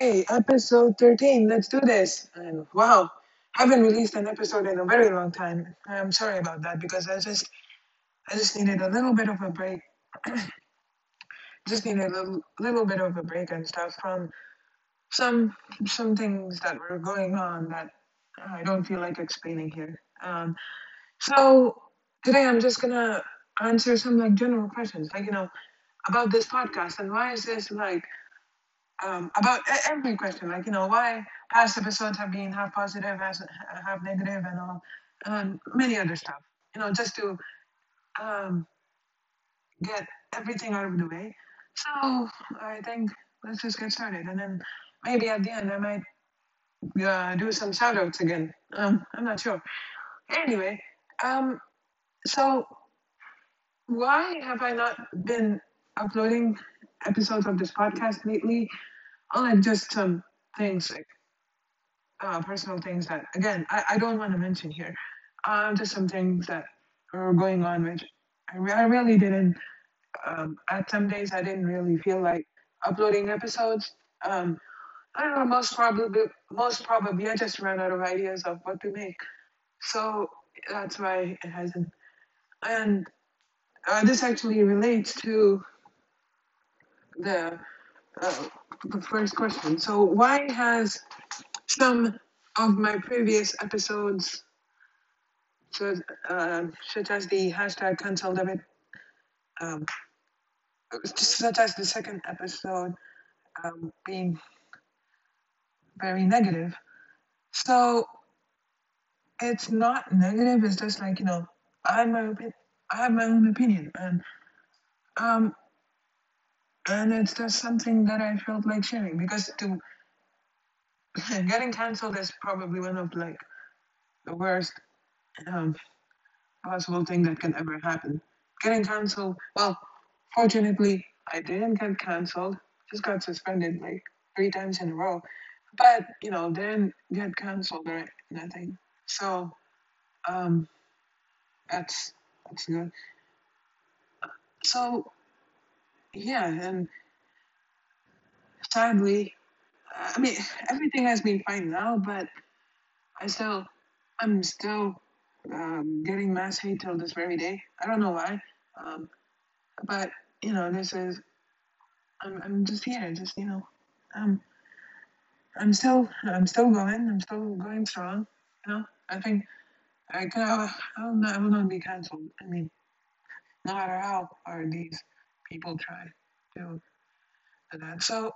Okay, episode 13. Let's do this. And wow, I haven't released an episode in a very long time. I'm sorry about that because I just I just needed a little bit of a break. just needed a little, little bit of a break and stuff from some some things that were going on that I don't feel like explaining here. Um, so today I'm just gonna answer some like general questions, like you know, about this podcast and why is this like um, about every question, like you know, why past episodes have been half positive, half, half negative, and all, and many other stuff. You know, just to um, get everything out of the way. So I think let's just get started, and then maybe at the end I might uh, do some shout outs again. Um, I'm not sure. Anyway, um, so why have I not been uploading episodes of this podcast lately? Oh, like just some things like uh, personal things that again I, I don't want to mention here. Um, just some things that were going on which I, re- I really didn't. Um, at some days I didn't really feel like uploading episodes. Um, I don't know. Most probably, most probably, I just ran out of ideas of what to make. So that's why it hasn't. And uh, this actually relates to the, uh, the first question. So why has some of my previous episodes, so, uh, such as the hashtag cancel debit, um, such as the second episode, um, being very negative. So it's not negative. It's just like you know, I have my opi- I have my own opinion, and um, and it's just something that I felt like sharing because to getting cancelled is probably one of like the worst um, possible thing that can ever happen. Getting cancelled, well, fortunately, I didn't get cancelled. Just got suspended like three times in a row, but you know, didn't get cancelled or nothing. So um, that's that's good. So yeah, and sadly, I mean, everything has been fine now, but I still, I'm still um, getting mass hate till this very day. I don't know why, um, but you know, this is, I'm, I'm just here, just you know, um, I'm still, I'm still going, I'm still going strong. You know, I think I can, I will not, I will not be cancelled. I mean, no matter how hard these people try to do that. So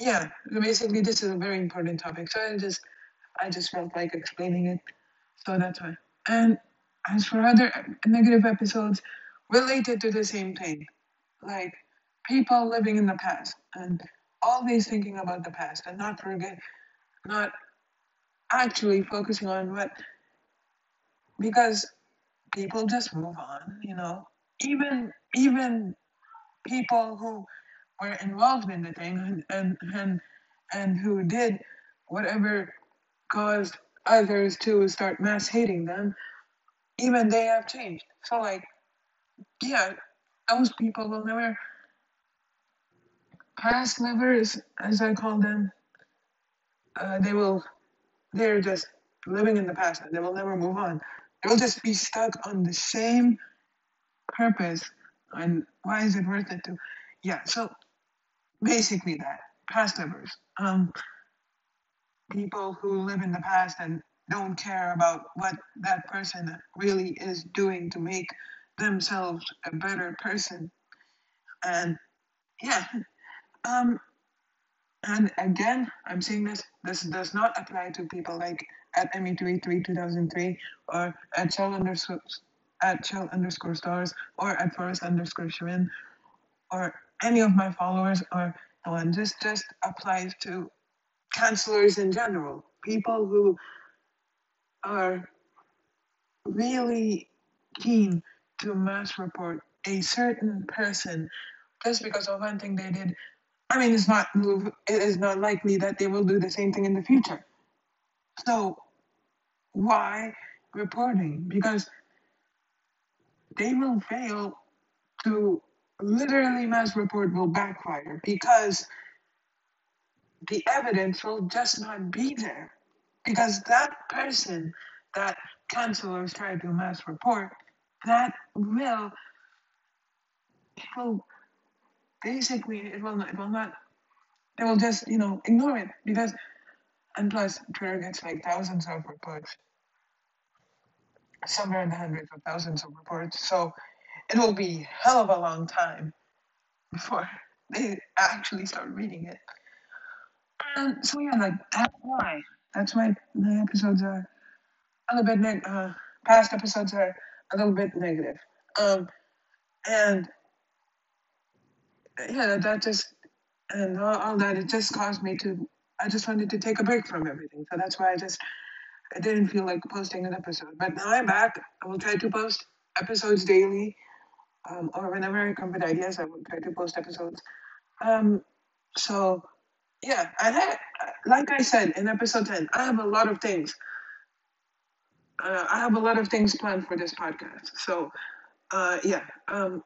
yeah, basically this is a very important topic. So I just I just felt like explaining it. So that's why. And as for other negative episodes related to the same thing, like people living in the past and always thinking about the past and not forget not actually focusing on what because people just move on, you know. Even even people who were involved in the thing and and and, who did whatever caused others to start mass hating them, even they have changed. So like, yeah, those people will never past livers, as I call them. Uh, they will, they're just living in the past and they will never move on. They will just be stuck on the same purpose. And why is it worth it to? Yeah. So basically that past livers. Um, people who live in the past and don't care about what that person really is doing to make themselves a better person. And yeah, um, and again, I'm saying this, this does not apply to people like at ME23 2003 or at underscore, at Shell underscore stars or at Forest underscore Shirin or any of my followers or one. This just applies to counselors in general, people who are really keen to mass report a certain person just because of one thing they did. I mean, it's not it is not likely that they will do the same thing in the future. So why reporting? Because they will fail to literally mass report will backfire because the evidence will just not be there. Because that person that counselors try to mass report that will will basically it will not it will not they will just you know ignore it. Because and plus Twitter gets like thousands of reports somewhere in the hundreds of thousands of reports. So it will be hell of a long time before they actually start reading it. And so yeah like that's why. That's why the episodes are a little bit neg- uh, past episodes are a little bit negative. Um and yeah that, that just and all, all that it just caused me to i just wanted to take a break from everything. So that's why i just i didn't feel like posting an episode but now i'm back. I will try to post episodes daily um, or whenever i come with ideas i will try to post episodes. Um, so yeah I, like i said in episode 10 i have a lot of things. Uh, i have a lot of things planned for this podcast. So uh, yeah um,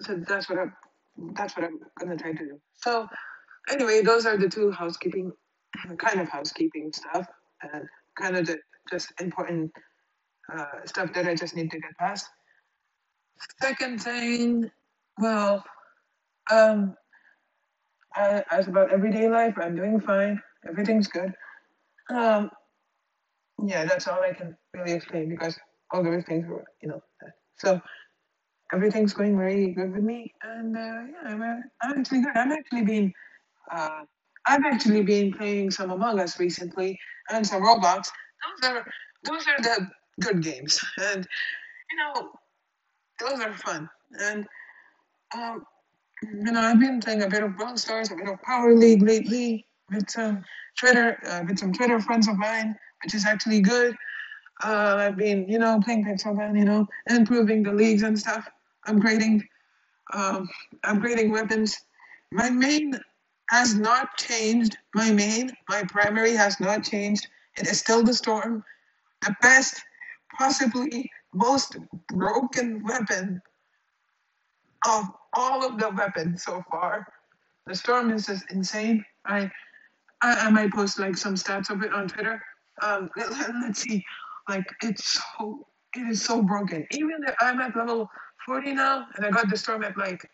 so that's what i'm that's what i'm gonna try to do. So anyway those are the two housekeeping kind of housekeeping stuff. And kind of the just important uh, stuff that i just need to get past. Second thing well um I, as about everyday life i'm doing fine. Everything's good. Um yeah that's all i can really explain because all those things were you know so everything's going very good with me and uh, yeah I'm, uh, I'm actually good. I'm actually been uh, i've actually been playing some among us recently and some roblox those are those are the good games and you know those are fun and um you know, I've been playing a bit of Brawl Stars, a bit of Power League lately with some Twitter, uh, with some Twitter friends of mine, which is actually good. Uh, I've been, you know, playing Pixelgun, you know, improving the leagues and stuff, upgrading, um, upgrading weapons. My main has not changed. My main, my primary has not changed. It is still the Storm, the best, possibly most broken weapon of all of the weapons so far. The storm is just insane. I I, I might post like some stats of it on Twitter. Um, let, us see. Like it's so it is so broken. Even if I'm at level 40 now, and I got the storm at like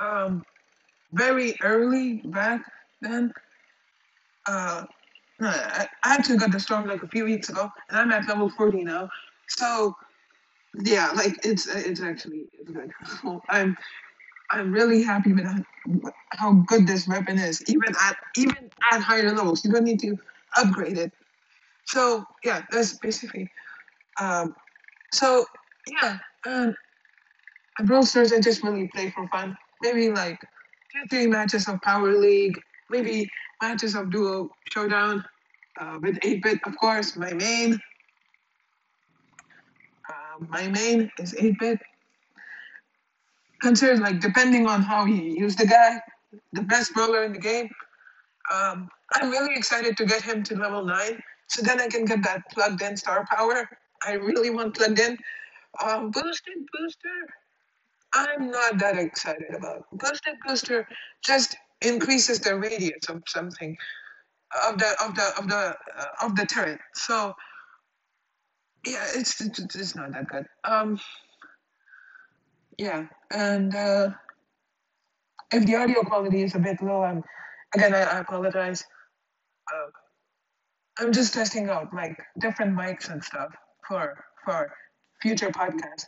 um very early back then. Uh, I, actually got the storm like a few weeks ago, and I'm at level 40 now. So yeah, like it's it's actually it's good. I'm I'm really happy with how, good this weapon is, even at even at higher levels. You don't need to upgrade it. So yeah, that's basically. Um, so yeah, um, Brawl Stars I just really play for fun. Maybe like two, three matches of Power League, maybe matches of Duo Showdown uh, with 8-bit, of course, my main. Uh, my main is 8-bit. Considered like depending on how you use the guy, the best brawler in the game. Um, I'm really excited to get him to level 9 so then I can get that plugged in star power. I really want plugged in. Um, boosted booster, I'm not that excited about. Boosted booster just increases the radius of something of the of the of the uh, of the turret. So yeah, it's it's, it's not that good. Um, yeah, and uh, if the audio quality is a bit low, I'm again I, I apologize. Uh, I'm just testing out like different mics and stuff for for future podcasts,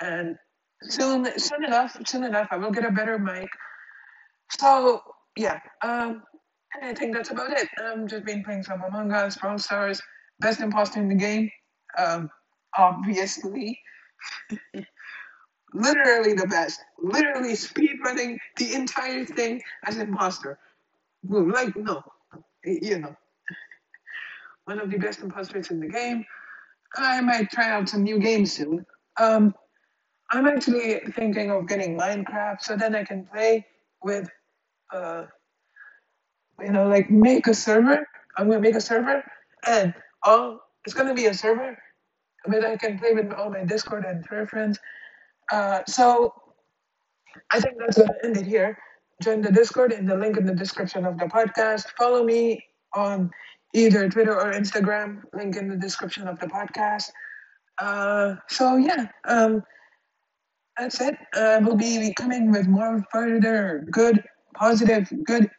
and soon soon enough soon enough I will get a better mic. So yeah, um, and I think that's about it. I'm just been playing some Among Us, Brawl Stars, best imposter in the game. Um, obviously, literally the best. Literally speed running the entire thing as imposter. Like no, you know, one of the best imposters in the game. I might try out some new games soon. Um, I'm actually thinking of getting Minecraft so then I can play with, uh, you know, like make a server. I'm gonna make a server, and all it's gonna be a server, but I can play with all my Discord and Twitter friends. Uh, so I think that's gonna end it here. join the Discord in the link in the description of the podcast. Follow me on either Twitter or Instagram, link in the description of the podcast. Uh, so yeah, um, that's it. Uh, we'll be coming with more further good, positive, good,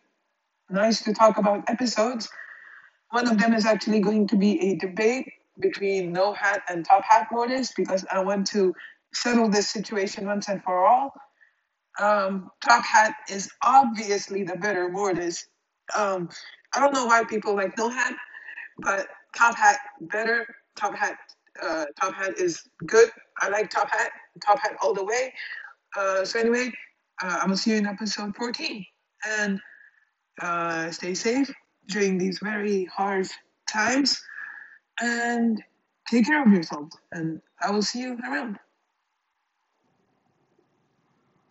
nice to talk about episodes. One of them is actually going to be a debate between no hat and top hat Mortis because I want to settle this situation once and for all. Um, top hat is obviously the better Mortis. Um, I don't know why people like no hat, but top hat better. Top hat, uh, top hat is good. I like top hat. Top hat all the way. Uh, so anyway, uh, I will see you in episode 14, and uh, stay safe during these very hard times, and take care of yourselves. And I will see you around.